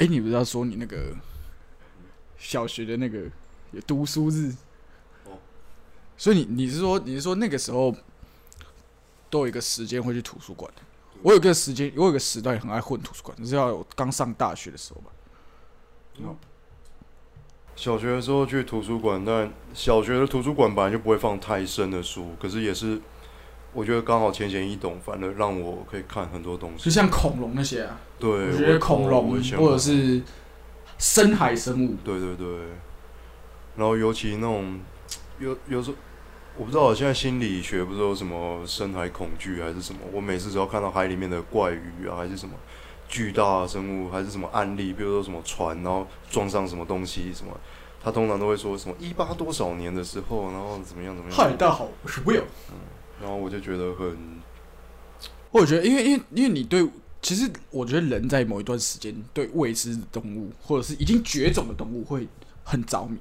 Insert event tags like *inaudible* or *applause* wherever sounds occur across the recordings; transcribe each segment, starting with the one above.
哎、你不是要说你那个小学的那个有读书日？哦所以你你是说你是说那个时候都有一个时间会去图书馆？我有个时间，我有个时段也很爱混图书馆，是要我刚上大学的时候吧。小学的时候去图书馆，但小学的图书馆本来就不会放太深的书，可是也是我觉得刚好浅显易懂，反而让我可以看很多东西就。像恐龙那些啊，对，我觉得恐龙或者是深海生物，对对对，然后尤其那种有有时候我不知道，现在心理学不是有什么深海恐惧还是什么？我每次只要看到海里面的怪鱼啊，还是什么巨大的生物，还是什么案例，比如说什么船，然后撞上什么东西什么，他通常都会说什么一八多少年的时候，然后怎么样怎么样，嗨，大家好，我是 Will。然后我就觉得很我觉得，因为因为因为你对，其实我觉得人在某一段时间对未知的动物，或者是已经绝种的动物会很着迷。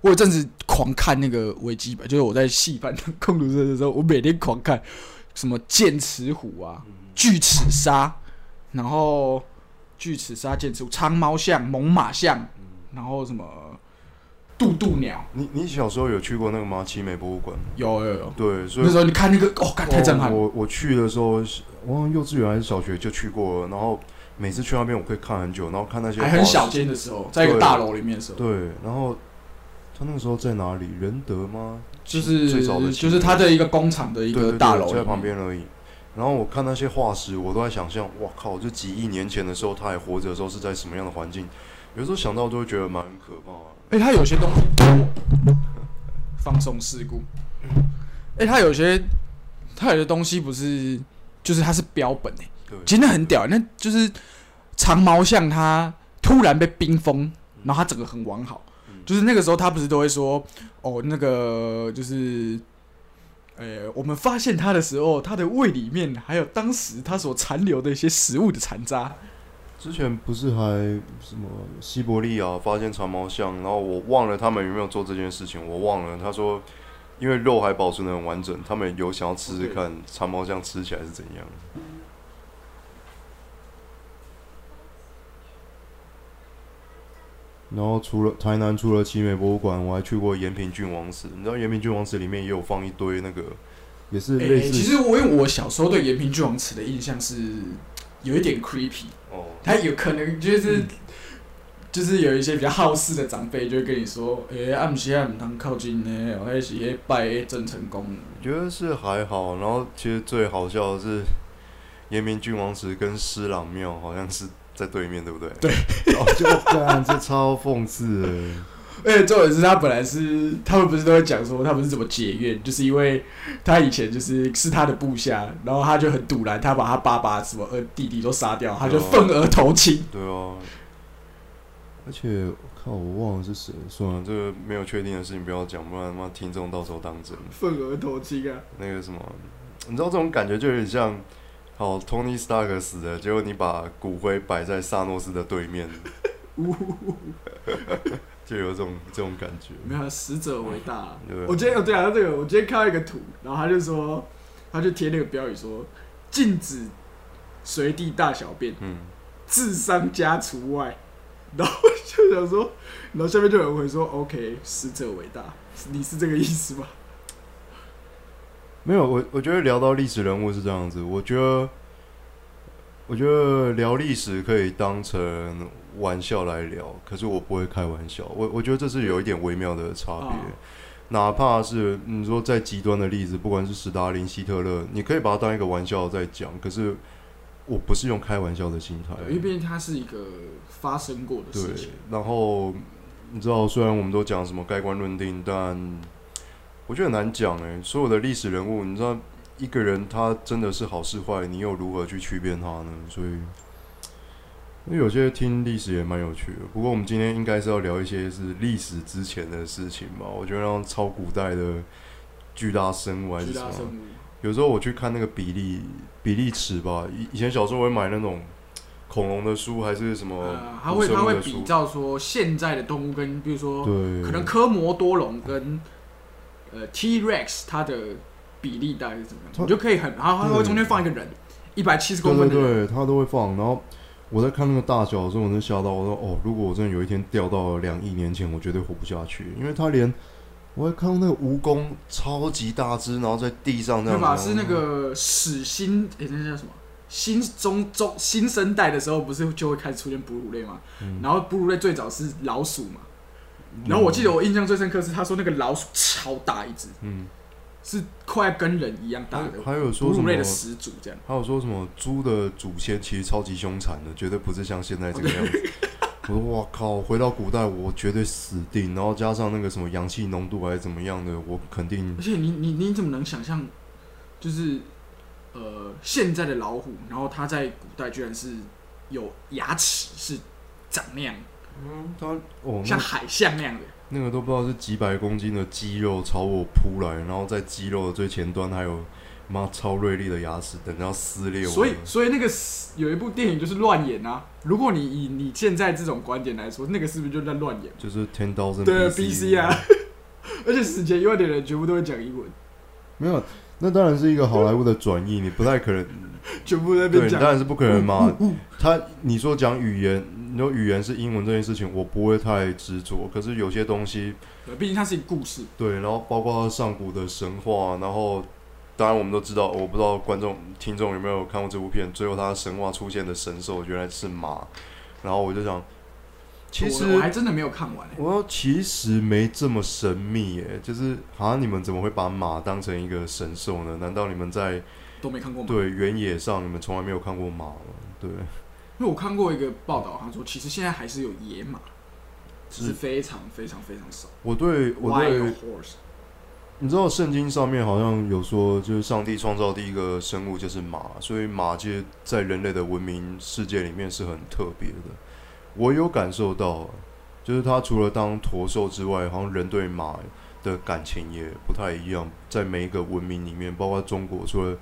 我有阵子狂看那个维基百，就是我在戏班空读生的时候，我每天狂看什么剑齿虎啊、巨齿鲨，然后巨齿鲨、剑齿虎、长毛象、猛犸象，然后什么渡渡鸟，你你小时候有去过那个吗？奇美博物馆？有有有。对，所以那时候你看那个，哦，看太震撼了。我我去的时候，我幼稚园还是小学就去过了，然后每次去那边我可以看很久，然后看那些还很小间的时候，在一个大楼里面的时候，对，然后他那个时候在哪里？仁德吗？就是最早的就是他的一个工厂的一个大楼就在旁。边而已。然后我看那些化石，我都在想象，哇靠！就几亿年前的时候，他还活着的时候是在什么样的环境？有时候想到都会觉得蛮可怕的。哎、他有些东西放松事故。哎、他有些他有些东西不是，就是它是标本哎、对，其实那很屌，那就是长毛象它突然被冰封，然后它整个很完好。嗯就是那个时候，他不是都会说，哦，那个就是，呃，我们发现它的时候，它的胃里面还有当时它所残留的一些食物的残渣。之前不是还什么西伯利亚发现长毛象，然后我忘了他们有没有做这件事情，我忘了。他说，因为肉还保存的很完整，他们有想要吃吃看长毛象吃起来是怎样。然后除了台南，除了奇美博物馆，我还去过延平郡王祠。你知道延平郡王祠里面也有放一堆那个，也是类似、欸其实我因为我小时候对延平郡王祠的印象是有一点 creepy，哦，他有可能就是、嗯就是有一些比较好事的长辈就会跟你说，诶、欸，暗时啊唔通靠近呢，还是迄拜迄郑成功。我觉得是还好，然后其实最好笑的是，延平郡王祠跟施琅庙好像是在对面，对不对？对，哦，就干这超讽刺的。而且重点是他本来是他们不是都会讲说他们是怎么解怨，就是因为他以前就是是他的部下，然后他就很堵然，他把他爸爸什么呃弟弟都杀掉，他就愤而投亲。对啊，而且靠，我忘了是谁，算了，这个没有确定的事情不要讲，不然他妈听众到时候当真。愤而投亲啊！那个什么，你知道这种感觉就有点像，好，Tony Stark 死了，结果你把骨灰摆在萨诺斯的对面，*laughs* 就有这种这种感觉。没有，死者为大。对我今天哦，对啊，这个我今天看到一个图，然后他就说，他就贴那个标语说，禁止随地大小便，嗯，智商加除外。*laughs* 然后就想说，然后下面就有人回说，OK，死者为大，你是这个意思吗？没有，我我觉得聊到历史人物是这样子，我觉得，我觉得聊历史可以当成玩笑来聊，可是我不会开玩笑，我我觉得这是有一点微妙的差别。哦哪怕是你说再极端的例子，不管是史达林、希特勒，你可以把它当一个玩笑在讲，可是我不是用开玩笑的心态。因为毕竟它是一个发生过的事对情。，然后你知道，虽然我们都讲什么盖棺论定，但我觉得很难讲诶。所有的历史人物，你知道，一个人他真的是好是坏，你又如何去区辨他呢？所以，因为有些听历史也蛮有趣的。不过，我们今天应该是要聊一些是历史之前的事情吧。我觉得让超古代的巨大生物还是什么有时候我去看那个比例比例尺吧，以以前小时候我会买那种恐龙的书，还是什么呃，他会他会比古生物的书。照说现在的动物跟，比如说对，可能科摩多龙跟呃 T Rex 它的比例大概是怎么样，它你就可以很，然后它会中间放一个人，一百七十公对对分的人，对，他都会放。然后我在看那个大小的时候，我真吓到，我说哦，如果我真的有一天掉到两亿年前，我绝对活不下去，因为它连我还看到那个蜈蚣超级大只，然后在地上那样，对吧？是那个始新，诶，那叫什么？新中中新生代的时候，不是就会开始出现哺乳类嘛？嗯然后哺乳类最早是老鼠嘛。然后我记得我印象最深刻是他说那个老鼠超大一只，嗯，是快跟人一样大的还还有说什么类的始祖这样。还有说什么猪的祖先其实超级凶残的，绝对不是像现在这个样子。*laughs* 我说哇靠，回到古代我绝对死定，然后加上那个什么阳气浓度还是怎么样的，我肯定而且你你你怎么能想象，就是呃现在的老虎，然后它在古代居然是有牙齿是长那样，嗯，他哦像海象那样的。那个都不知道是几百公斤的肌肉朝我扑来，然后在肌肉的最前端还有妈超锐利的牙齿等着要撕裂我。所以，所以那个有一部电影就是乱演啊。如果你以你现在这种观点来说，那个是不是就在乱演？就是 ten thousand 对，BC 啊，*laughs* 而且死前一万点的人全部都会讲英文，没有，那当然是一个好莱坞的转译，你不太可能 *laughs* 全部在那对，边讲。你当然是不可能嘛。他你说讲语言，你说语言是英文这件事情，我不会太执着。可是有些东西，对毕竟它是一个故事。对，然后包括上古的神话，然后当然我们都知道，我不知道观众听众有没有看过这部片，最后他神话出现的神兽原来是马，然后我就想，其实我我还真的没有看完、欸。我其实没这么神秘耶，就是好像你们怎么会把马当成一个神兽呢？难道你们在都没看过吗？对原野上你们从来没有看过马吗？对，因为我看过一个报道，他说其实现在还是有野马，只是非常非常非常少。我对我 Wild 对 horse，你知道圣经上面好像有说，就是上帝创造第一个生物就是马，所以马其实在人类的文明世界里面是很特别的。我有感受到，就是他除了当驼兽之外，好像人对马的感情也不太一样。在每一个文明里面，包括中国，除了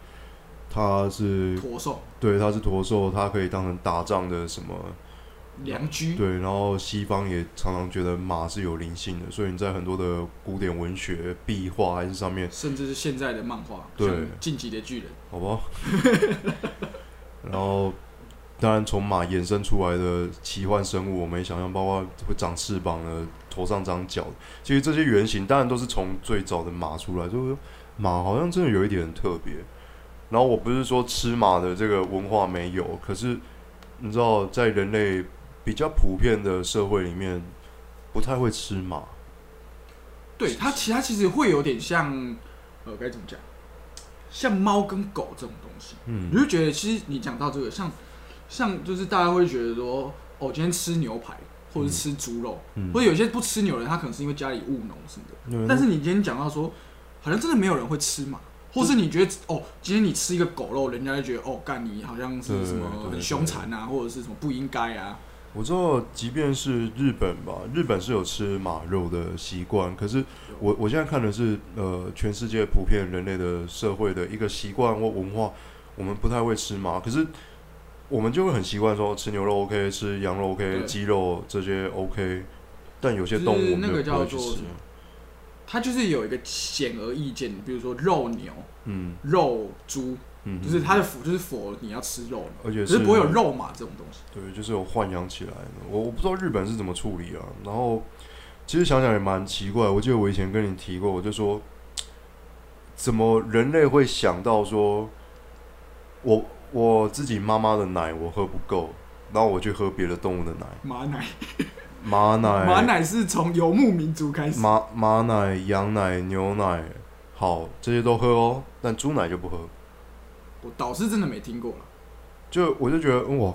它是驼兽对它是驼兽，它可以当成打仗的什么良驹，对，然后西方也常常觉得马是有灵性的，所以你在很多的古典文学、壁画还是上面，甚至是现在的漫画，对像《晋级的巨人》，好吧。*laughs* 然后，当然从马衍生出来的奇幻生物，我们也想象，包括会长翅膀的、头上长角，其实这些原型当然都是从最早的马出来，就是说马好像真的有一点很特别。然后我不是说吃马的这个文化没有，可是你知道，在人类比较普遍的社会里面，不太会吃马。对它其他其实会有点像，呃，该怎么讲？像猫跟狗这种东西，嗯你就觉得其实你讲到这个，像像就是大家会觉得说，哦，今天吃牛排或者是吃猪肉，嗯或者有些不吃牛的人，他可能是因为家里务农什么的。嗯但是你今天讲到说，好像真的没有人会吃马，或是你觉得哦，今天你吃一个狗肉，人家就觉得哦，干你好像是什么对很凶残啊，或者是什么不应该啊。我知道，即便是日本吧，日本是有吃马肉的习惯。可是我我现在看的是，呃，全世界普遍人类的社会的一个习惯或文化，我们不太会吃马，可是我们就会很习惯说吃牛肉 OK，吃羊肉 OK，鸡肉这些 OK，但有些动物我们那个就不会去吃它就是有一个显而易见，比如说肉牛、嗯肉猪，嗯，就是它的符就是否你要吃肉，而且可是不会有肉嘛这种东西。对，就是有豢养起来的。我我不知道日本是怎么处理啊。然后其实想想也蛮奇怪，我记得我以前跟你提过，我就说，怎么人类会想到说，我我自己妈妈的奶我喝不够，然后我去喝别的动物的奶，马奶，马奶、*laughs* 马奶是从游牧民族开始，马马奶、羊奶、牛奶，好，这些都喝哦，但猪奶就不喝。我倒是真的没听过了。就我就觉得哇，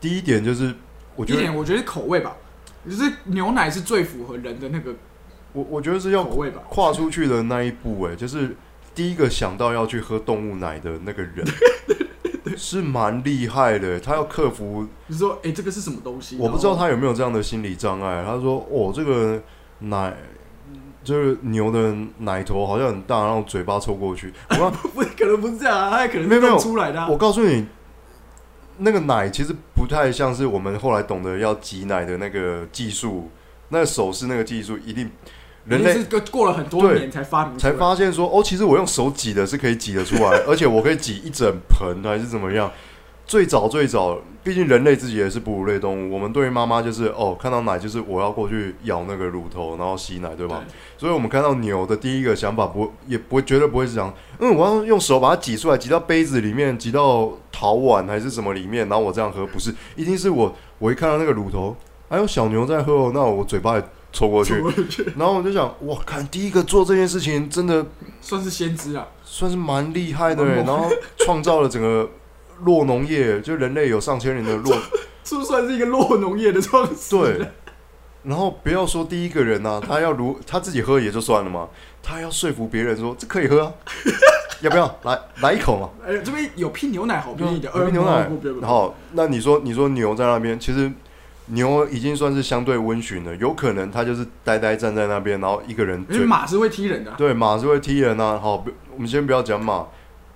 第一点就是我第一觉得点我觉得口味吧，就是牛奶是最符合人的那个我我觉得是要口味吧。跨出去的那一步，哎，就是第一个想到要去喝动物奶的那个人，*laughs* 是蛮厉害的。他要克服，你说，哎、这个是什么东西？我不知道他有没有这样的心理障碍。他说：“哦，这个奶，就是牛的奶头好像很大，然后嘴巴凑过去。*laughs* ”我不可能不是这样啊，它可能没有出来的、啊。我告诉你，那个奶其实不太像是我们后来懂得要挤奶的那个技术，那个手势那个技术一定人类一定是过过了很多年才发明才，发现说，哦，其实我用手挤的是可以挤得出来，*laughs* 而且我可以挤一整盆还是怎么样？最早最早，毕竟人类自己也是哺乳类动物，我们对于妈妈就是哦，看到奶就是我要过去咬那个乳头，然后吸奶，对吧？所以我们看到牛的第一个想法不也不会绝对不会是这样，嗯，我要用手把它挤出来，挤到杯子里面，挤到陶碗还是什么里面，然后我这样喝，不是，一定是我我一看到那个乳头，还有小牛在喝哦，那我嘴巴也抽过去，*laughs* 然后我就想，我，看第一个做这件事情真的算是先知啊，算是蛮厉害的，然后创造了整个落农业，就人类有上千年的落。是不是算是一个落农业的创始？对，然后不要说第一个人呐、他要如他自己喝也就算了嘛，他还要说服别人说这可以喝啊，*laughs* 要不要？来来一口嘛？哎，这边有批牛奶，好便宜的，有瓶牛奶。然后那你说你说牛在那边，其实牛已经算是相对温驯了，有可能它就是呆呆站在那边，然后一个人因为嘴马是会踢人的啊，对马是会踢人啊。好，我们先不要讲马，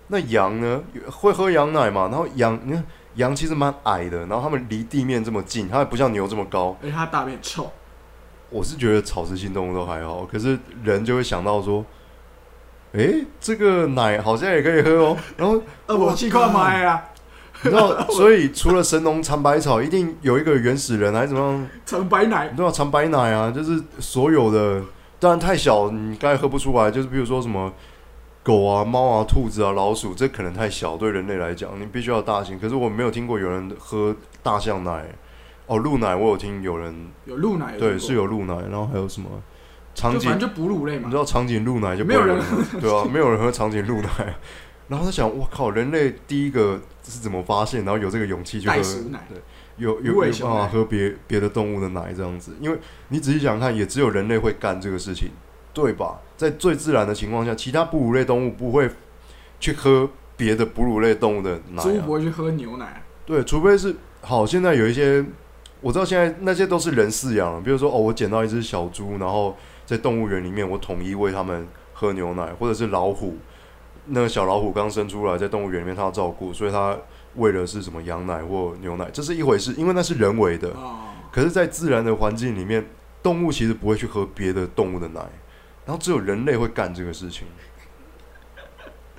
那羊呢会喝羊奶嘛？然后羊你看羊其实蛮矮的，然后它们离地面这么近，它不像牛这么高。而且它大便臭，我是觉得草食性动物都还好，可是人就会想到说，诶，这个奶好像也可以喝哦。然后 *laughs* 二我气块买啊，你知道，所以除了神农尝百草，一定有一个原始人还是怎么样？尝白奶你，知道尝白奶啊，就是所有的，当然太小，你刚才喝不出来。就是比如说什么狗啊、猫啊、兔子啊、老鼠，这可能太小，对人类来讲，你必须要大型。可是我没有听过有人喝大象奶，哦，鹿奶我有听有人有鹿奶，对是有鹿奶，然后还有什么长颈就反正就哺乳类嘛你知，道长颈鹿奶就没有人喝，对啊，没有人喝长颈鹿奶。然后他想，我靠，人类第一个是怎么发现，然后有这个勇气去喝奶，对，有有有办法喝别别的动物的奶这样子？因为你仔细想想看，也只有人类会干这个事情，对吧？在最自然的情况下，其他哺乳类动物不会去喝别的哺乳类动物的奶、猪啊，不会去喝牛奶啊，对，除非是好，现在有一些我知道，现在那些都是人饲养，比如说哦，我捡到一只小猪，然后在动物园里面，我统一喂它们喝牛奶，或者是老虎，那个小老虎刚生出来，在动物园里面它要照顾，所以它喂的是什么羊奶或牛奶，这是一回事，因为那是人为的。哦，可是，在自然的环境里面，动物其实不会去喝别的动物的奶，然后只有人类会干这个事情。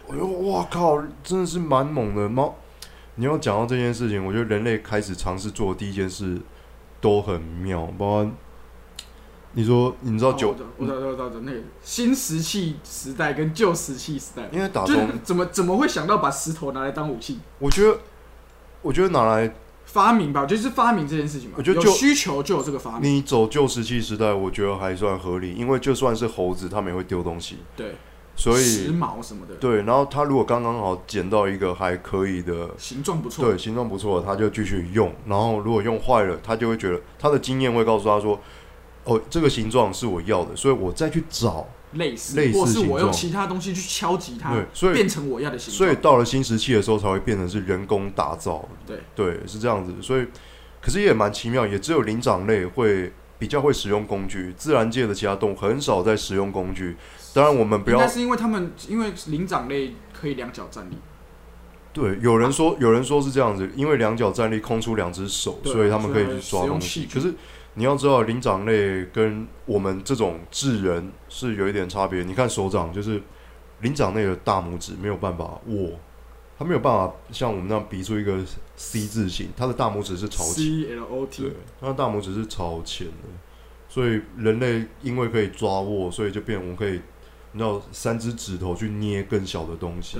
我觉得哇靠，真的是蛮猛的。猫，你要讲到这件事情，我觉得人类开始尝试做的第一件事都很妙，包括你说，你知道九哦，我知道，我知道，那个新石器时代跟旧石器时代，因为打就中，怎么怎么会想到把石头拿来当武器？我觉得，我觉得拿来发明吧，就是发明这件事情嘛。我觉得就需求就有这个发明。你走旧石器时代，我觉得还算合理，因为就算是猴子，他们也会丢东西，对，所以时以髦什么的，对，然后他如果刚刚好捡到一个还可以的。形状不错。对，形状不错，他就继续用。然后如果用坏了，他就会觉得他的经验会告诉他说：“哦，这个形状是我要的，所以我再去找。类似，类似或是我用其他东西去敲击它，对，所以变成我要的形状所以。到了新石器的时候，才会变成是人工打造。对对，是这样子。所以，可是也蛮奇妙，也只有灵长类会比较会使用工具，自然界的其他动物很少在使用工具。当然，我们不要但是因为他们因为灵长类可以两脚站立，对，有人说，有人说是这样子，因为两脚站立，空出两只手，所以他们可以去抓东西。器可是你要知道，灵长类跟我们这种智人是有一点差别。你看手掌，就是灵长类的大拇指没有办法握，它没有办法像我们那样比出一个 C 字形，它的大拇指是朝前，C L O 对 T，，它的大拇指是朝前的。所以人类因为可以抓握，所以就变我们可以，你知道三只指头去捏更小的东西。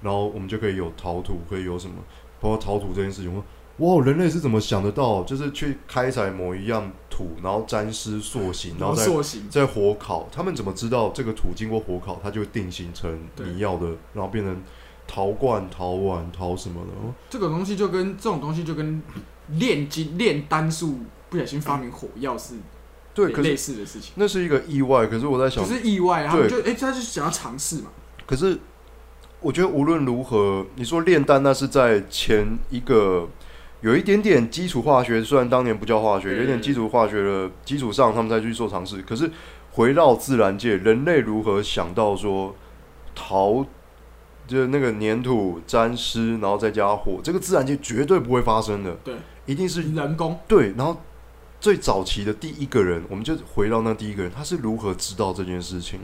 然后我们就可以有陶土，可以有什么，包括陶土这件事情。我哇，人类是怎么想得到？就是去开采某一样土，然后沾湿塑形，然然后后再塑形，再火烤。他们怎么知道这个土经过火烤，它就会定型成你要的，然后变成陶罐、陶碗、陶什么的？哦这个东西就跟这种东西就跟炼金炼丹术不小心发明火药是对，可类似的事情，那是一个意外。可是我在想不，是意外，他们就对哎，他就想要尝试嘛，可是我觉得无论如何，你说炼丹那是在前一个有一点点基础化学，虽然当年不叫化学，有一点基础化学的基础上，他们再去做尝试。可是回到自然界，人类如何想到说陶，就是那个粘土沾湿，然后再加火，这个自然界绝对不会发生的。对，一定是人工对。然后最早期的第一个人，我们就回到那第一个人，他是如何知道这件事情？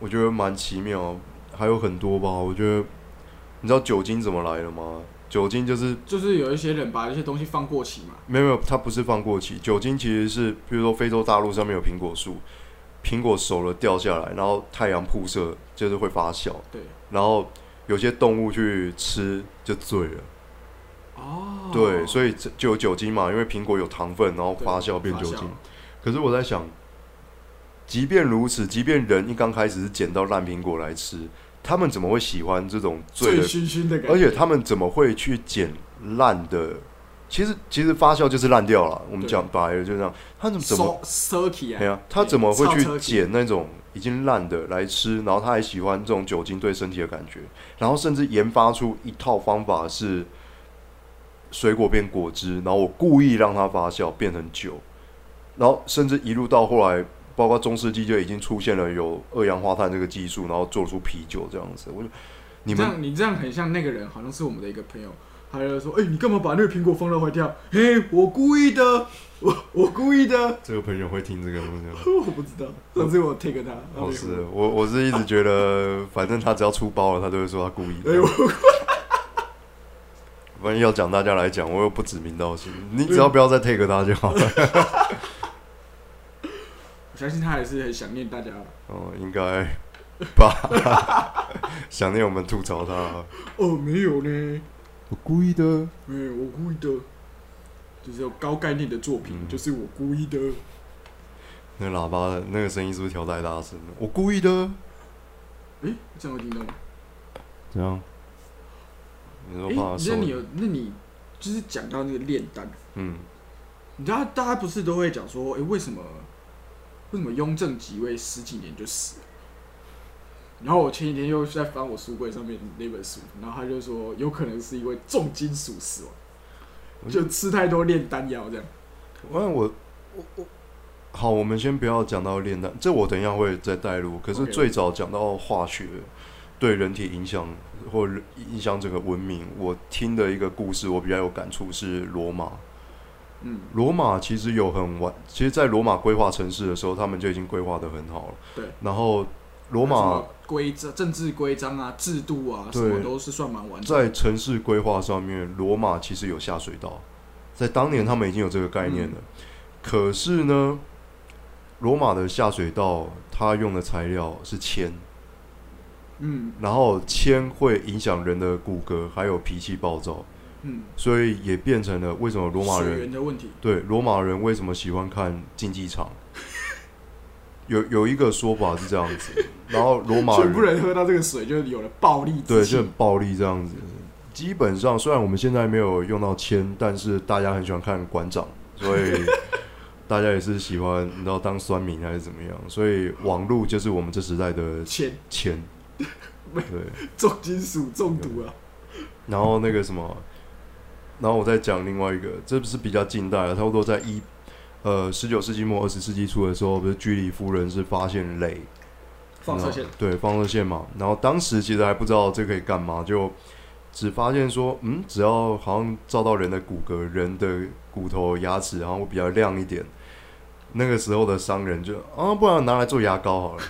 我觉得蛮奇妙，还有很多吧。我觉得你知道酒精怎么来的吗？酒精就是就是有一些人把一些东西放过期嘛，没有没有，它不是放过期，酒精其实是，比如说非洲大陆上面有苹果树，苹果熟了掉下来，然后太阳曝射就是会发酵，对，然后有些动物去吃就醉了，哦，对，所以就有酒精嘛，因为苹果有糖分，然后发酵变酒精。可是我在想，即便如此，即便人一刚开始是捡到烂苹果来吃，他们怎么会喜欢这种醉？醺醺的感觉，而且他们怎么会去捡烂的？其实其实发酵就是烂掉了。我们讲白了就这样，他怎么？怎么？哎呀，他怎么会去捡那种已经烂的来吃？然后他还喜欢这种酒精对身体的感觉，然后甚至研发出一套方法是水果变果汁，然后我故意让它发酵变成酒，然后甚至一路到后来，包括中世纪就已经出现了有二氧化碳这个技术，然后做出啤酒这样子。我就你们这样你这样很像那个人，好像是我们的一个朋友，他就说：“哎、你干嘛把那个苹果放到坏掉？”嘿，我故意的，我我故意的，*laughs* 这个朋友会听这个东西吗？*laughs* 我不知道。上次我 take 他，他没哦，是我我是一直觉得，反正他只要出包了，他都会说他故意的。*laughs* 哎我反正要讲大家来讲，我又不指名道姓，你只要不要再 take 他就好了。我相信他还是很想念大家。哦，应该吧？*laughs* 想念我们吐槽他，哦，没有呢，我故意的。没有，我故意的，就是有高概念的作品，嗯就是我故意的。那喇叭的那个声音是不是调太大声了？我故意的。哎、这样会听到吗？怎样？你说哎、怕收那你有，那你就是讲到那个炼丹，嗯，你知道大家不是都会讲说，哎、为什么为什么雍正即位十几年就死了？然后我前几天又在翻我书柜上面那本书，然后他就说，有可能是因为重金属死亡，就吃太多炼丹药这样。我我我我，好，我们先不要讲到炼丹，这我等一下会再带入。可是最早讲到化学对人体影响或影响整个文明，我听的一个故事，我比较有感触是罗马。嗯，罗马其实有很完，其实，在罗马规划城市的时候，他们就已经规划的很好了。对。然后，罗马规章、政治规章啊、制度啊，什么都是算蛮完整。在城市规划上面，罗马其实有下水道，在当年他们已经有这个概念了。可是呢，罗马的下水道它用的材料是铅，嗯然后铅会影响人的骨骼，还有脾气暴躁，嗯，所以也变成了为什么罗马人的问题。对罗马人为什么喜欢看竞技场？*laughs* 有有一个说法是这样子，*laughs* 然后罗马人人喝到这个水，就有了暴力对。就很暴力这样子。基本上，虽然我们现在没有用到铅，但是大家很喜欢看馆长，所以 *laughs* 大家也是喜欢，你知道当酸民还是怎么样？所以网络就是我们这时代的铅、铅。对，重金属中毒啊！然后那个什么，然后我再讲另外一个，这不是比较近代了，差不多在一呃十九世纪末二十世纪初的时候，不是居里夫人是发现镭放射线，对放射线嘛，然后当时其实还不知道这可以干嘛，就只发现说，嗯，只要好像照到人的骨骼、人的骨头、牙齿，然后会比较亮一点。那个时候的商人就啊，不然拿来做牙膏好了。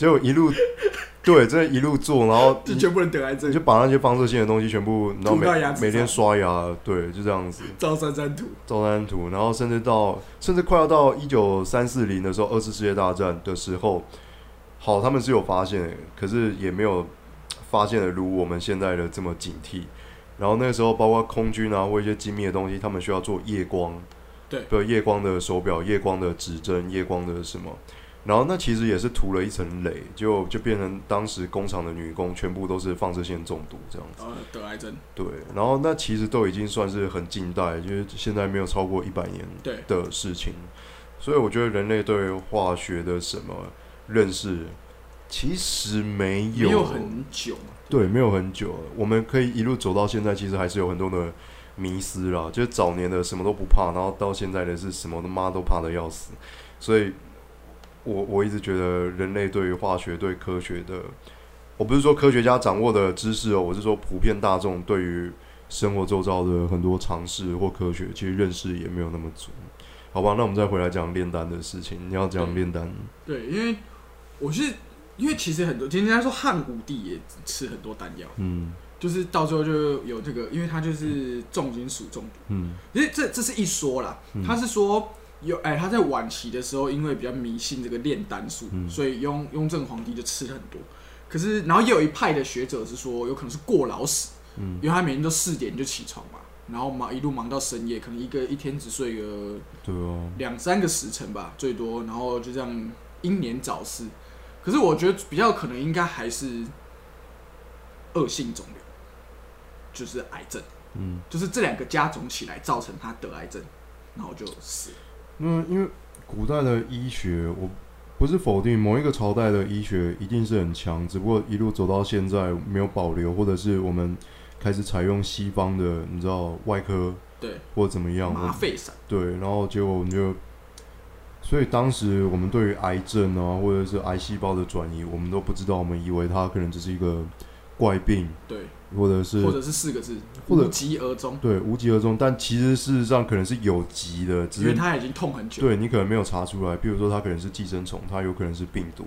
结果一路 *laughs* 对，这一路做，然后就全部人得癌症就。把那些放射性的东西全部，然后每每天刷牙，对，就这样子照三三图，照三图，然后甚至到甚至快要到一九三四零的时候，二次世界大战的时候，好，他们是有发现的，可是也没有发现的如我们现在的这么警惕。然后那个时候，包括空军啊或一些精密的东西，他们需要做夜光，对不夜光的手表、夜光的指针、夜光的什么。然后那其实也是涂了一层镭，就就变成当时工厂的女工全部都是放射线中毒这样子。得癌症。对，然后那其实都已经算是很近代，就是现在没有超过一百年，的事情，所以我觉得人类对化学的什么认识，其实没有没有很久嘛。对，没有很久，我们可以一路走到现在，其实还是有很多的迷思啦，就是早年的什么都不怕，然后到现在的是什么他妈都怕的要死，所以我我一直觉得人类对于化学对科学的，我不是说科学家掌握的知识哦，我是说普遍大众对于生活周遭的很多常识或科学，其实认识也没有那么足。好吧，那我们再回来讲炼丹的事情。你要讲炼丹，对，因为我是因为其实很多，今天他说汉武帝也吃很多丹药，嗯，就是到最后就有这个，因为他就是重金属中毒。嗯因为这这是一说啦，嗯他是说有哎、他在晚期的时候，因为比较迷信这个炼丹术，嗯所以雍雍正皇帝就吃了很多。可是，然后也有一派的学者是说，有可能是过劳死，嗯因为他每天都四点就起床嘛，然后忙一路忙到深夜，可能一个一天只睡个对哦，两三个时辰吧，最多，然后就这样英年早逝。可是我觉得比较可能应该还是恶性肿瘤，就是癌症。嗯，就是这两个加总起来造成他得癌症，然后就死了。那因为古代的医学，我不是否定某一个朝代的医学一定是很强，只不过一路走到现在没有保留，或者是我们开始采用西方的，你知道外科对，或怎么样，我麻沸散，对，然后结果我们就，所以当时我们对于癌症啊，或者是癌细胞的转移，我们都不知道，我们以为它可能只是一个怪病，对，或者是或者是四个字，或者无疾而终，对无疾而终，但其实事实上可能是有疾的，因为他已经痛很久。对你可能没有查出来。比如说他可能是寄生虫，他有可能是病毒，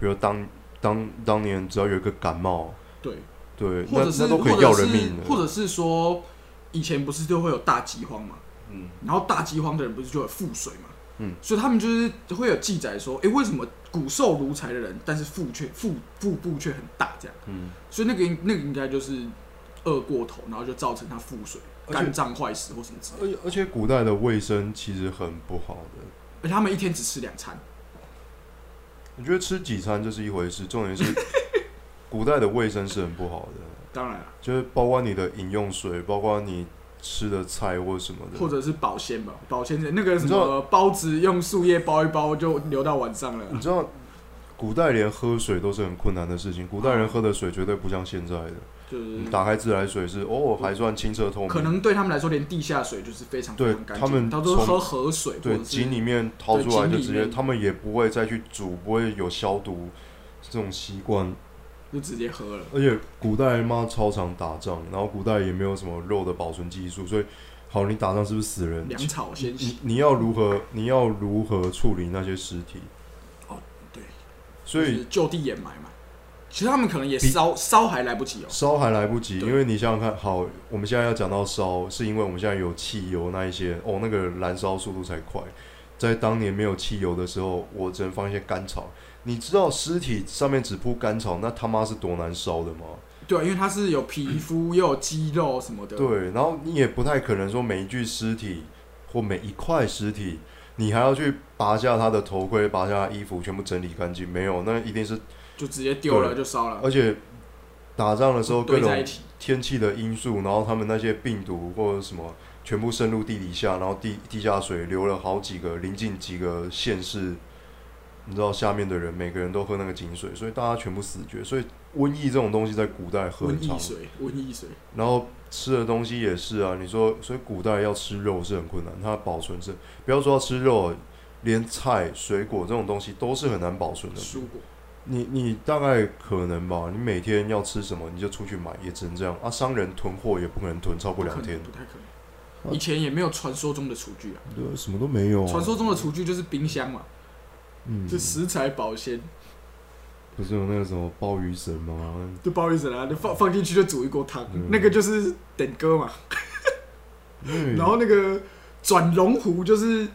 比如当当当年只要有一个感冒，对，对，或者是都可以要人命的，或者是说，以前不是就会有大饥荒嘛，嗯。然后大饥荒的人不是就会腹水嘛，嗯，所以他们就是会有记载说，诶，为什么骨瘦如柴的人，但是腹却腹腹部却很大这样？嗯，所以那个应那个应该就是饿过头，然后就造成他腹水、肝脏坏死或什么之类的。而且而且古代的卫生其实很不好的。而且他们一天只吃两餐，我觉得吃几餐这是一回事，重点是 *laughs* 古代的卫生是很不好的，当然了，就是包括你的饮用水，包括你吃的菜或什么的，或者是保鲜吧，保鲜那个什么包子用树叶包一包就留到晚上了。你知道，古代连喝水都是很困难的事情。古代人喝的水绝对不像现在的，就是你打开自来水是哦还算清澈透明，可能对他们来说，连地下水就是非常对他们都喝河水，对井里面掏出来就直接，他们也不会再去煮，不会有消毒这种习惯。就直接喝了。而且古代妈超常打仗，然后古代也没有什么肉的保存技术，所以好你打仗是不是死人？粮草先行，你要如何你要如何处理那些尸体？哦，对，所以就是就地掩埋嘛。其实他们可能也烧烧还来不及哦。烧还来不及，因为你想想看，好，我们现在要讲到烧，是因为我们现在有汽油那一些，哦，那个燃烧速度才快。在当年没有汽油的时候，我只能放一些干草。你知道尸体上面只铺干草，那他妈是多难烧的吗？对啊，因为它是有皮肤又有肌肉什么的。对，然后你也不太可能说每一具尸体或每一块尸体，你还要去拔下他的头盔，拔下他衣服，全部整理干净。没有，那一定是，就直接丢了就烧了，而且打仗的时候各种。天气的因素，然后他们那些病毒或者什么，全部渗入地底下，然后地地下水流了好几个临近几个县市，你知道下面的人每个人都喝那个井水，所以大家全部死绝。所以瘟疫这种东西在古代喝很常，疫水，瘟疫水，然后吃的东西也是啊。你说，所以古代要吃肉是很困难，它保存是不要说要吃肉，连菜、水果这种东西都是很难保存的。蔬果，你你大概可能吧，你每天要吃什么你就出去买，也只能这样啊。商人囤货也不可能囤超过两天，不太可能。以前也没有传说中的厨具啊，对，什么都没有、啊。传说中的厨具就是冰箱嘛，嗯，就食材保鲜，不是有那个什么鲍鱼神吗？就不好意思啦，就放放进去就煮一锅汤嗯，那个就是点歌嘛。嗯然后那个转龙壶就是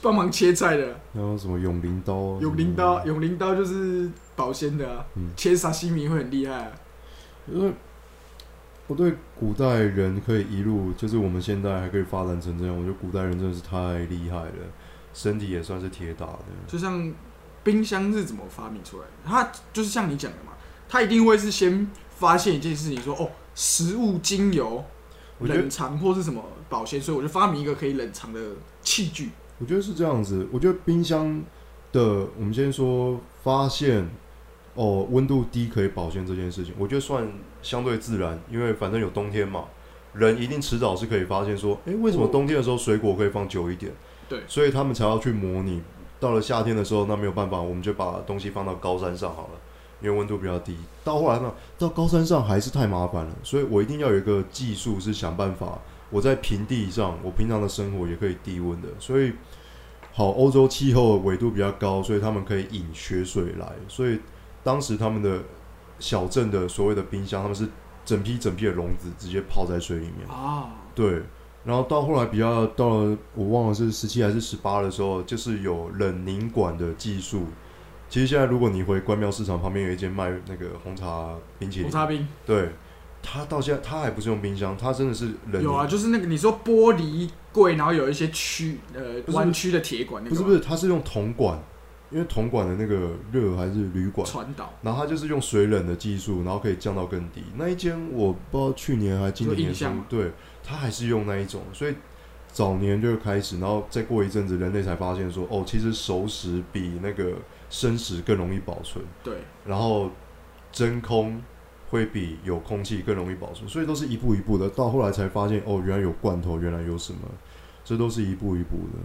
帮忙切菜的，然后什么永灵刀啊，永灵刀，永灵刀就是保鲜的啊。嗯，切沙西米会很厉害啊。因为我对古代人可以一路，就是我们现在还可以发展成这样，我觉得古代人真的是太厉害了，身体也算是铁打的。就像冰箱是怎么发明出来的？它就是像你讲的嘛，它一定会是先发现一件事情说哦，食物精油我觉得冷藏或是什么保鲜，所以我就发明一个可以冷藏的器具。我觉得是这样子。我觉得冰箱的，我们先说发现哦，温度低可以保鲜这件事情，我觉得算相对自然，因为反正有冬天嘛，人一定迟早是可以发现说，诶，为什么冬天的时候水果可以放久一点？对所以他们才要去模拟。到了夏天的时候，那没有办法，我们就把东西放到高山上好了，因为温度比较低。到后来呢，到高山上还是太麻烦了，所以我一定要有一个技术是想办法，我在平地上，我平常的生活也可以低温的。所以，好，欧洲气候纬度比较高，所以他们可以引雪水来，所以当时他们的小镇的所谓的冰箱，他们是整批整批的笼子直接泡在水里面。啊，对，然后到后来比较到了我忘了是十七还是十八的时候，就是有冷凝管的技术。其实现在如果你回关庙市场旁边有一间卖那个红茶冰淇淋，红茶冰对，它到现在它还不是用冰箱，它真的是冷有啊，就是那个你说玻璃柜，然后有一些曲呃弯曲的铁管，那个不是不是，它是用铜管，因为铜管的那个热还是铝管，传导，然后它就是用水冷的技术，然后可以降到更低。那一间我不知道去年还今年印象，对，它还是用那一种，所以早年就开始，然后再过一阵子，人类才发现说，哦，其实熟食比那个生食更容易保存，对，然后真空会比有空气更容易保存，所以都是一步一步的。到后来才发现，哦，原来有罐头，原来有什么，这都是一步一步的。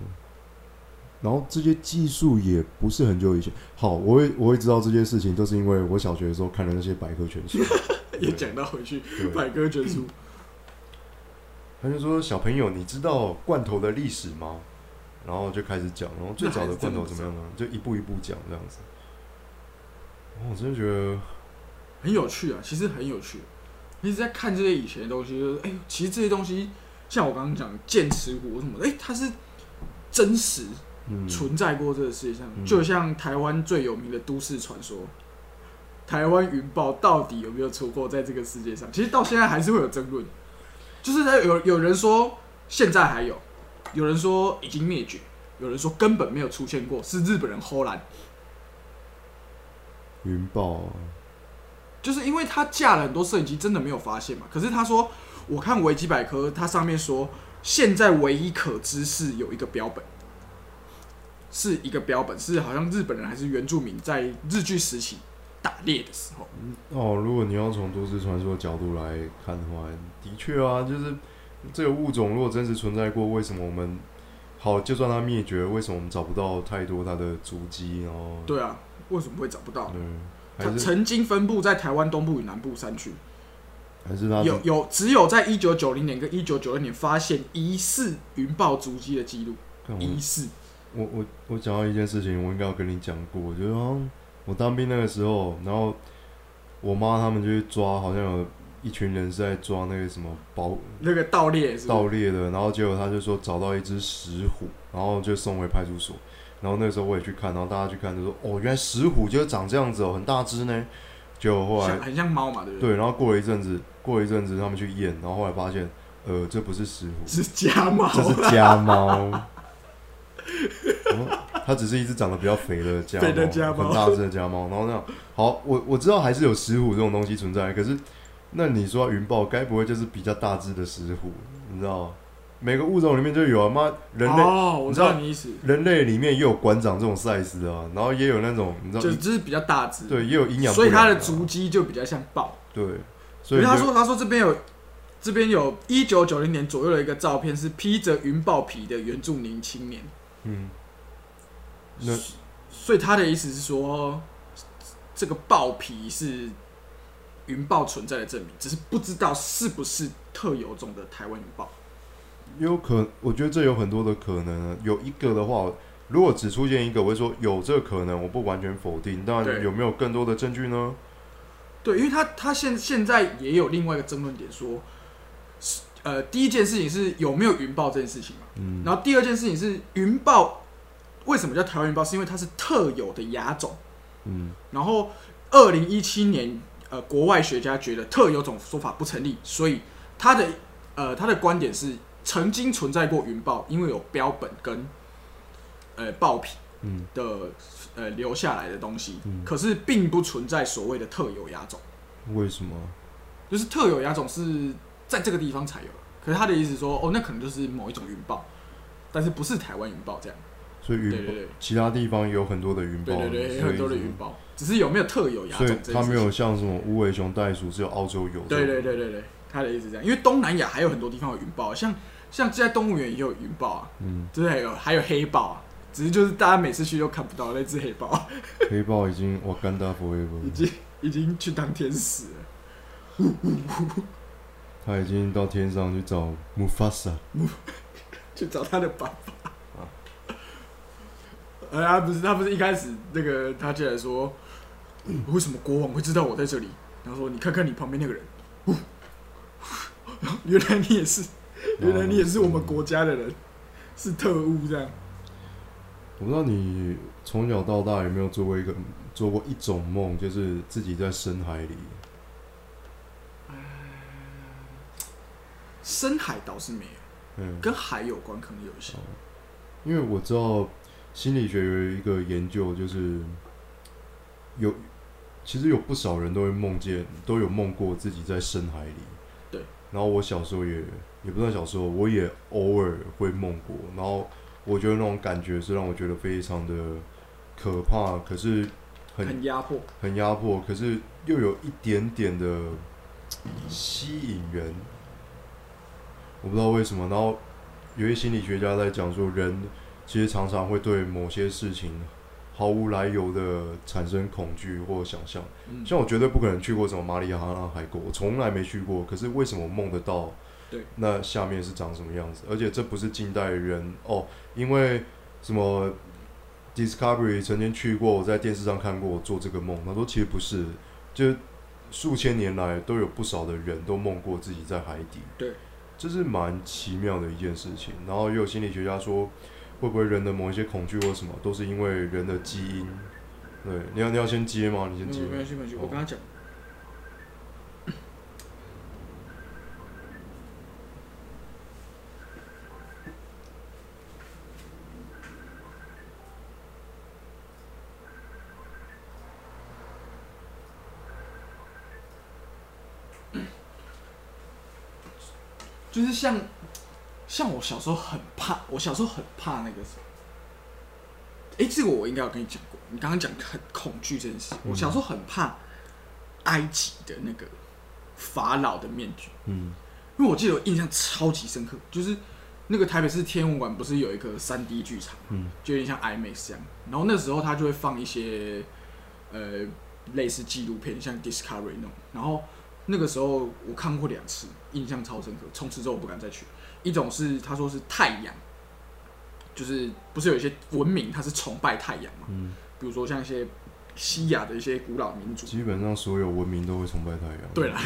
然后这些技术也不是很久以前。好，我会我会知道这些事情，都是因为我小学的时候看的那些百科全书。*laughs* 也讲到回去，百科全书，他就说：“小朋友，你知道罐头的历史吗？”然后就开始讲，然后最早的罐头怎么样呢？就一步一步讲这样子。哦，我真的觉得，很有趣啊，其实很有趣。一直在看这些以前的东西，就是哎、其实这些东西，像我刚刚讲的剑齿虎什么的，哎、它是真实嗯，存在过这个世界上，嗯就像台湾最有名的都市传说，台湾云豹到底有没有出过在这个世界上？其实到现在还是会有争论，就是他有有人说现在还有，有人说已经灭绝，有人说根本没有出现过，是日本人偷懒，云豹啊，就是因为他架了很多摄影机，真的没有发现嘛。可是他说，我看维基百科，它上面说现在唯一可知是有一个标本。是一个标本，是好像日本人还是原住民在日据时期打猎的时候，哦，如果你要从都市传说的角度来看的话，的确啊，就是这个物种如果真实存在过，为什么我们好就算它灭绝，为什么我们找不到太多它的足迹？然后对啊，为什么会找不到？对，它曾经分布在台湾东部与南部山区，还是它有有只有在一九九零年跟一九九二年发现疑似云豹足迹的记录，疑似我我我讲到一件事情，我应该有跟你讲过，就是好像我当兵那个时候，然后我妈他们就去抓，好像有一群人是在抓那个什么保那个盗猎是盗猎的，然后结果他就说找到一只石虎，然后就送回派出所。然后那个时候我也去看，然后大家去看就说，哦，原来石虎就是长这样子哦，很大只呢。结果后来像很像猫嘛，对不对？对，然后过了一阵子，过了一阵子他们去验，然后后来发现，呃，这不是石虎，是家猫，这是 *laughs* 家猫。*laughs* 它只是一只长得比较肥的家猫，肥的家猫很大只的家猫。然后那样，好，我我知道还是有石虎这种东西存在，可是那你说云豹，该不会就是比较大只的石虎？你知道吗？每个物种里面就有啊，妈人类、哦，我知道道你意思，人类里面也有馆长这种 size 的啊，然后也有那种你知道就只是比较大只，对，也有营养不所以它的足迹就比较像豹。对，因所以为他说他说这边有这边有一九九零年左右的一个照片，是披着云豹皮的原住民青年，嗯，那所以他的意思是说，这个豹皮是云豹存在的证明，只是不知道是不是特有种的台湾云豹。有可，我觉得这有很多的可能啊。有一个的话，如果只出现一个，我会说有这个可能，我不完全否定。当然，有没有更多的证据呢？对，因为他他现现在也有另外一个争论点说，是呃，第一件事情是有没有云豹这件事情嘛，嗯，然后第二件事情是云豹为什么叫台湾云豹，是因为它是特有的亚种。嗯。然后，二零一七年，呃，国外学家觉得特有种说法不成立，所以他的呃他的观点是曾经存在过云豹，因为有标本跟呃豹皮嗯。的呃留下来的东西，嗯可是并不存在所谓的特有亚种，为什么？就是特有亚种是在这个地方才有。可是他的意思是说，哦，那可能就是某一种云豹，但是不是台湾云豹这样。所以云对对对其他地方有很多的云豹，对对对，有很多的云豹，只是有没有特有亚所以种它没有像什么无尾熊袋鼠，只有澳洲有。对对对对对，他的意思是这样，因为东南亚还有很多地方有云豹，像像在动物园也有云豹啊，嗯，就是还有还有黑豹啊，只是就是大家每次去都看不到那只黑豹，黑豹已经哇干达 forever，已经已经去当天使了。它已经到天上去找姆法萨。去找他的爸爸。呃，他不是他不是一开始那个他进来说，为什么国王会知道我在这里？然后说你看看你旁边那个人，*laughs* 原来你也是，原来你也是我们国家的人，是特务这样。我不知道你从小到大有没有做过一个做过一种梦，就是自己在深海里。深海倒是没有，嗯，跟海有关可能有一些。因为我知道心理学有一个研究，就是有其实有不少人都会梦见，都有梦过自己在深海里。对。然后我小时候也也不算小时候，我也偶尔会梦过。然后我觉得那种感觉是让我觉得非常的可怕，可是很很压迫，很压迫，可是又有一点点的吸引人。我不知道为什么。然后有些心理学家在讲说，人其实常常会对某些事情毫无来由的产生恐惧或想象。嗯，像我绝对不可能去过什么马里亚纳海沟，我从来没去过。可是为什么梦得到？对，那下面是长什么样子？而且这不是近代人哦，因为什么 Discovery 曾经去过，我在电视上看过我做这个梦。他说其实不是，就数千年来都有不少的人都梦过自己在海底。对，这是蛮奇妙的一件事情。然后也有心理学家说，会不会人的某一些恐惧或什么，都是因为人的基因？对，你要你要先接吗？你先接。没关系没关系，我跟他讲。就是像，像我小时候很怕，我小时候很怕那个什么。哎，这个我应该有跟你讲过。你刚刚讲很恐惧这件事，我小时候很怕埃及的那个法老的面具，嗯因为我记得我印象超级深刻，就是那个台北市天文馆不是有一个三 D 剧场，嗯就有点像 IMAX 这样。然后那时候他就会放一些呃类似纪录片，像 Discovery 那种。然后那个时候我看过两次，印象超深刻，从此之后我不敢再去。一种是他说是太阳，就是不是有一些文明它是崇拜太阳嘛，嗯，比如说像一些西亚的一些古老民族，基本上所有文明都会崇拜太阳。对啦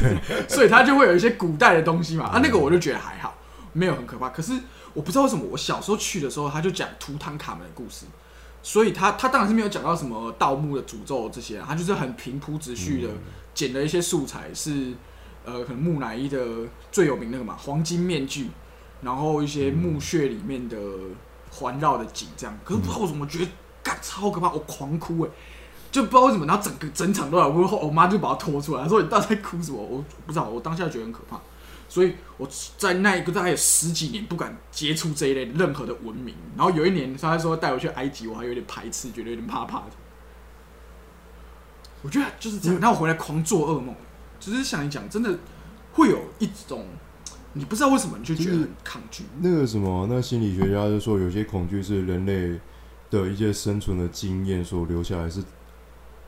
*laughs* 所以他就会有一些古代的东西嘛。啊，那个我就觉得还好，没有很可怕。可是我不知道为什么，我小时候去的时候，他就讲图坦卡门的故事，所以他他当然是没有讲到什么盗墓的诅咒这些啊，他就是很平铺直叙的嗯。捡了一些素材，是呃可能木乃伊的最有名那个嘛黄金面具，然后一些墓穴里面的环绕的景这样。可是不知道为什么，觉得干超可怕，我狂哭哎、就不知道为什么，然后整个整场都在哭，我妈就把我拖出来，她说你到底在哭什么？我不知道，我当下觉得很可怕，所以我在那一个大概有十几年不敢接触这一类任何的文明。然后有一年他说带我去埃及，我还有点排斥，觉得有点怕怕的。我觉得就是这样，然后我回来狂做噩梦，只是想一讲，真的会有一种你不知道为什么你就觉得很抗拒。那个什么，那心理学家就说，有些恐惧是人类的一些生存的经验所留下来，是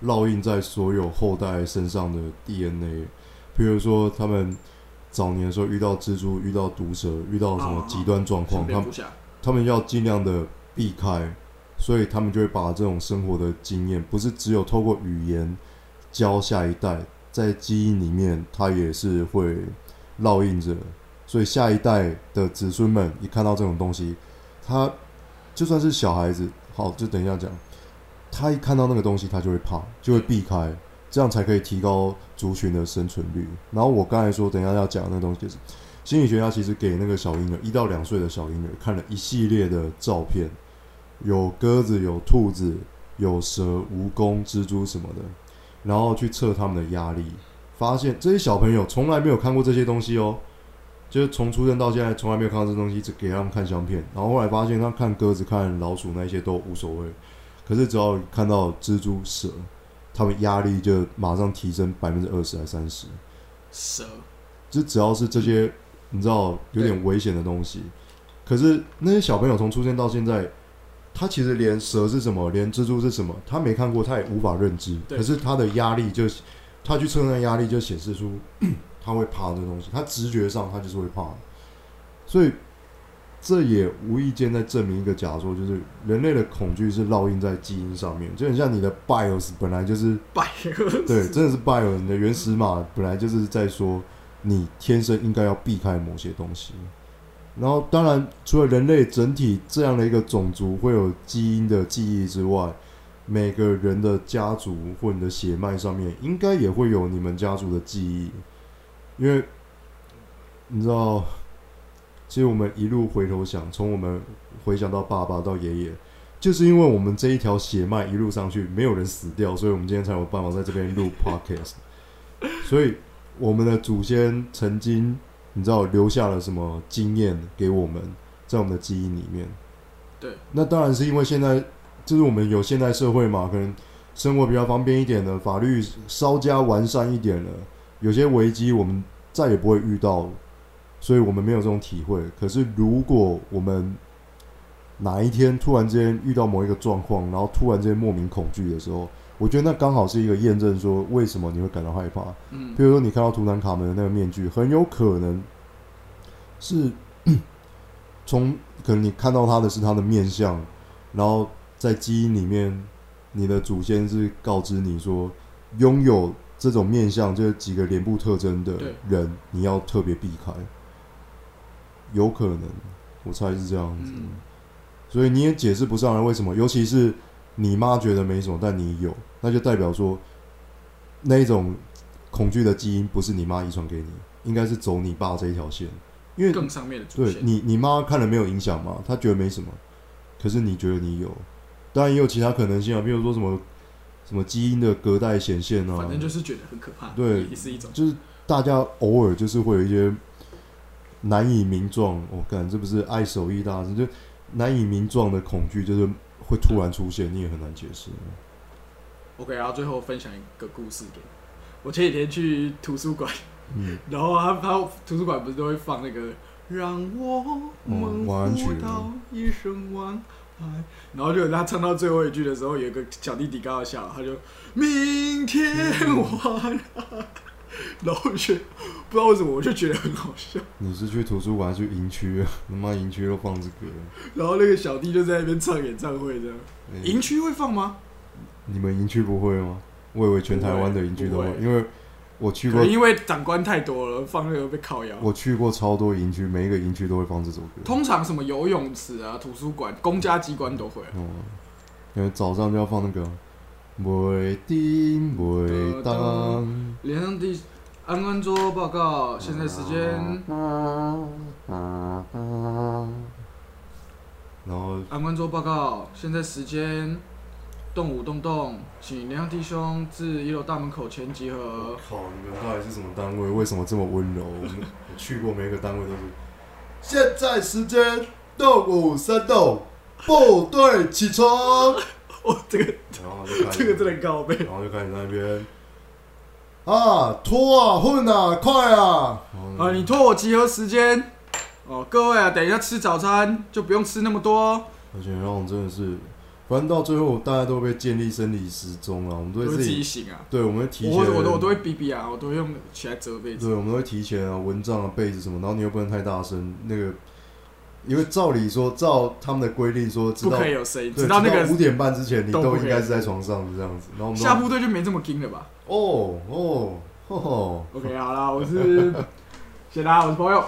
烙印在所有后代身上的 DNA。比如说，他们早年的时候遇到蜘蛛、遇到毒蛇、遇到什么极端状况，他们他们要尽量的避开，所以他们就会把这种生活的经验，不是只有透过语言教下一代，在基因里面它也是会烙印着，所以下一代的子孙们一看到这种东西，他就算是小孩子，好，就等一下讲，他一看到那个东西，他就会怕，就会避开，这样才可以提高族群的生存率。然后我刚才说，等一下要讲那东西就是。心理学家其实给那个小婴儿一到两岁的小婴儿看了一系列的照片，有鸽子、有兔子、有蛇、蜈蚣、蜘蛛什么的，然后去测他们的压力，发现这些小朋友从来没有看过这些东西哦，就是从出生到现在从来没有看到这东西，只给他们看相片，然后后来发现他看鸽子、看老鼠那些都无所谓，可是只要看到蜘蛛、蛇，他们压力就马上提升百分之二十还三十，蛇。就只要是这些你知道有点危险的东西，可是那些小朋友从出生到现在，他其实连蛇是什么，连蜘蛛是什么，他没看过，他也无法认知。可是他的压力就，他去测那压力就显示出 *clears throat* 他会怕这东西，他直觉上他就是会怕，所以这也无意间在证明一个假说，就是人类的恐惧是烙印在基因上面，就很像你的 BIOS 本来就是 bios，对，真的是 BIOS，你的原始码本来就是在说你天生应该要避开某些东西。然后，当然，除了人类整体这样的一个种族会有基因的记忆之外，每个人的家族或你的血脉上面，应该也会有你们家族的记忆，因为你知道，其实我们一路回头想，从我们回想到爸爸到爷爷，就是因为我们这一条血脉一路上去，没有人死掉，所以我们今天才有办法在这边录 *laughs* podcast。所以，我们的祖先曾经。你知道留下了什么经验给我们，在我们的基因里面？对，那当然是因为现在就是我们有现代社会嘛，可能生活比较方便一点的，法律稍加完善一点了，有些危机我们再也不会遇到，所以我们没有这种体会。可是如果我们哪一天突然之间遇到某一个状况，然后突然之间莫名恐惧的时候，我觉得那刚好是一个验证，说为什么你会感到害怕。嗯，比如说你看到图坦卡门的那个面具，很有可能是 *clears throat* 从可能你看到他的是他的面相，然后在基因里面，你的祖先是告知你说，拥有这种面相这几个脸部特征的人，你要特别避开。有可能，我猜是这样子，所以你也解释不上来为什么，尤其是。你妈觉得没什么，但你有，那就代表说，那一种恐惧的基因不是你妈遗传给你，应该是走你爸这一条线，因为更上面的对你，你妈看了没有影响嘛？她觉得没什么，可是你觉得你有，当然也有其他可能性啊，比如说什么什么基因的隔代显现啊，反正就是觉得很可怕，对，也是一种，就是大家偶尔就是会有一些难以名状，我感这不是爱手艺大师，就难以名状的恐惧，就是。会突然出现，你也很难解释。OK，然后最后分享一个故事给我。前几天去图书馆，嗯，*laughs* 然后他他图书馆不是都会放那个让我们互道一声晚安，然后就他唱到最后一句的时候，有个小弟弟刚好笑，他就明天晚安。然后我觉得不知道为什么，我就觉得很好笑。你是去图书馆去营区啊？他妈营区都放这歌。然后那个小弟就在那边唱演唱会，这样。营区会放吗？你们营区不会吗？我以为全台湾的营区都会，因为我去过。因为长官太多了，放那个被烤窑。我去过超多营区，每一个营区都会放这首歌。通常什么游泳池啊、图书馆、公家机关都会。哦。因为早上就要放那个。袂叮袂当。连上第安安桌报告，现在时间。然后。安安桌报告，现在时间。动武动动，请连上弟兄至一楼大门口前集合。靠！你们到底是什么单位？为什么这么温柔？我去过每个单位都是。现在时间动武三动，部队起床。*laughs* 哦，这个，然后就这个真的高背，然后就开始在那边啊拖啊混啊快啊啊！你拖我集合时间哦，各位啊，等一下吃早餐就不用吃那么多。而且让我真的是，反正到最后大家都被建立生理时钟了，我们都会自己醒啊。对，我们会提前，我我都我都会逼逼啊，我都会用起来折被子。对，我们会提前啊，蚊帐啊被子什么，然后你又不能太大声，那个。因为照理说，照他们的规定说，不可以有声音，直到那个五点半之前，你都应该是在床上这样子。然后我们下部队就没这么惊了吧？哦哦吼吼，OK，好啦，我是 *laughs* 谢大家，我是朋友。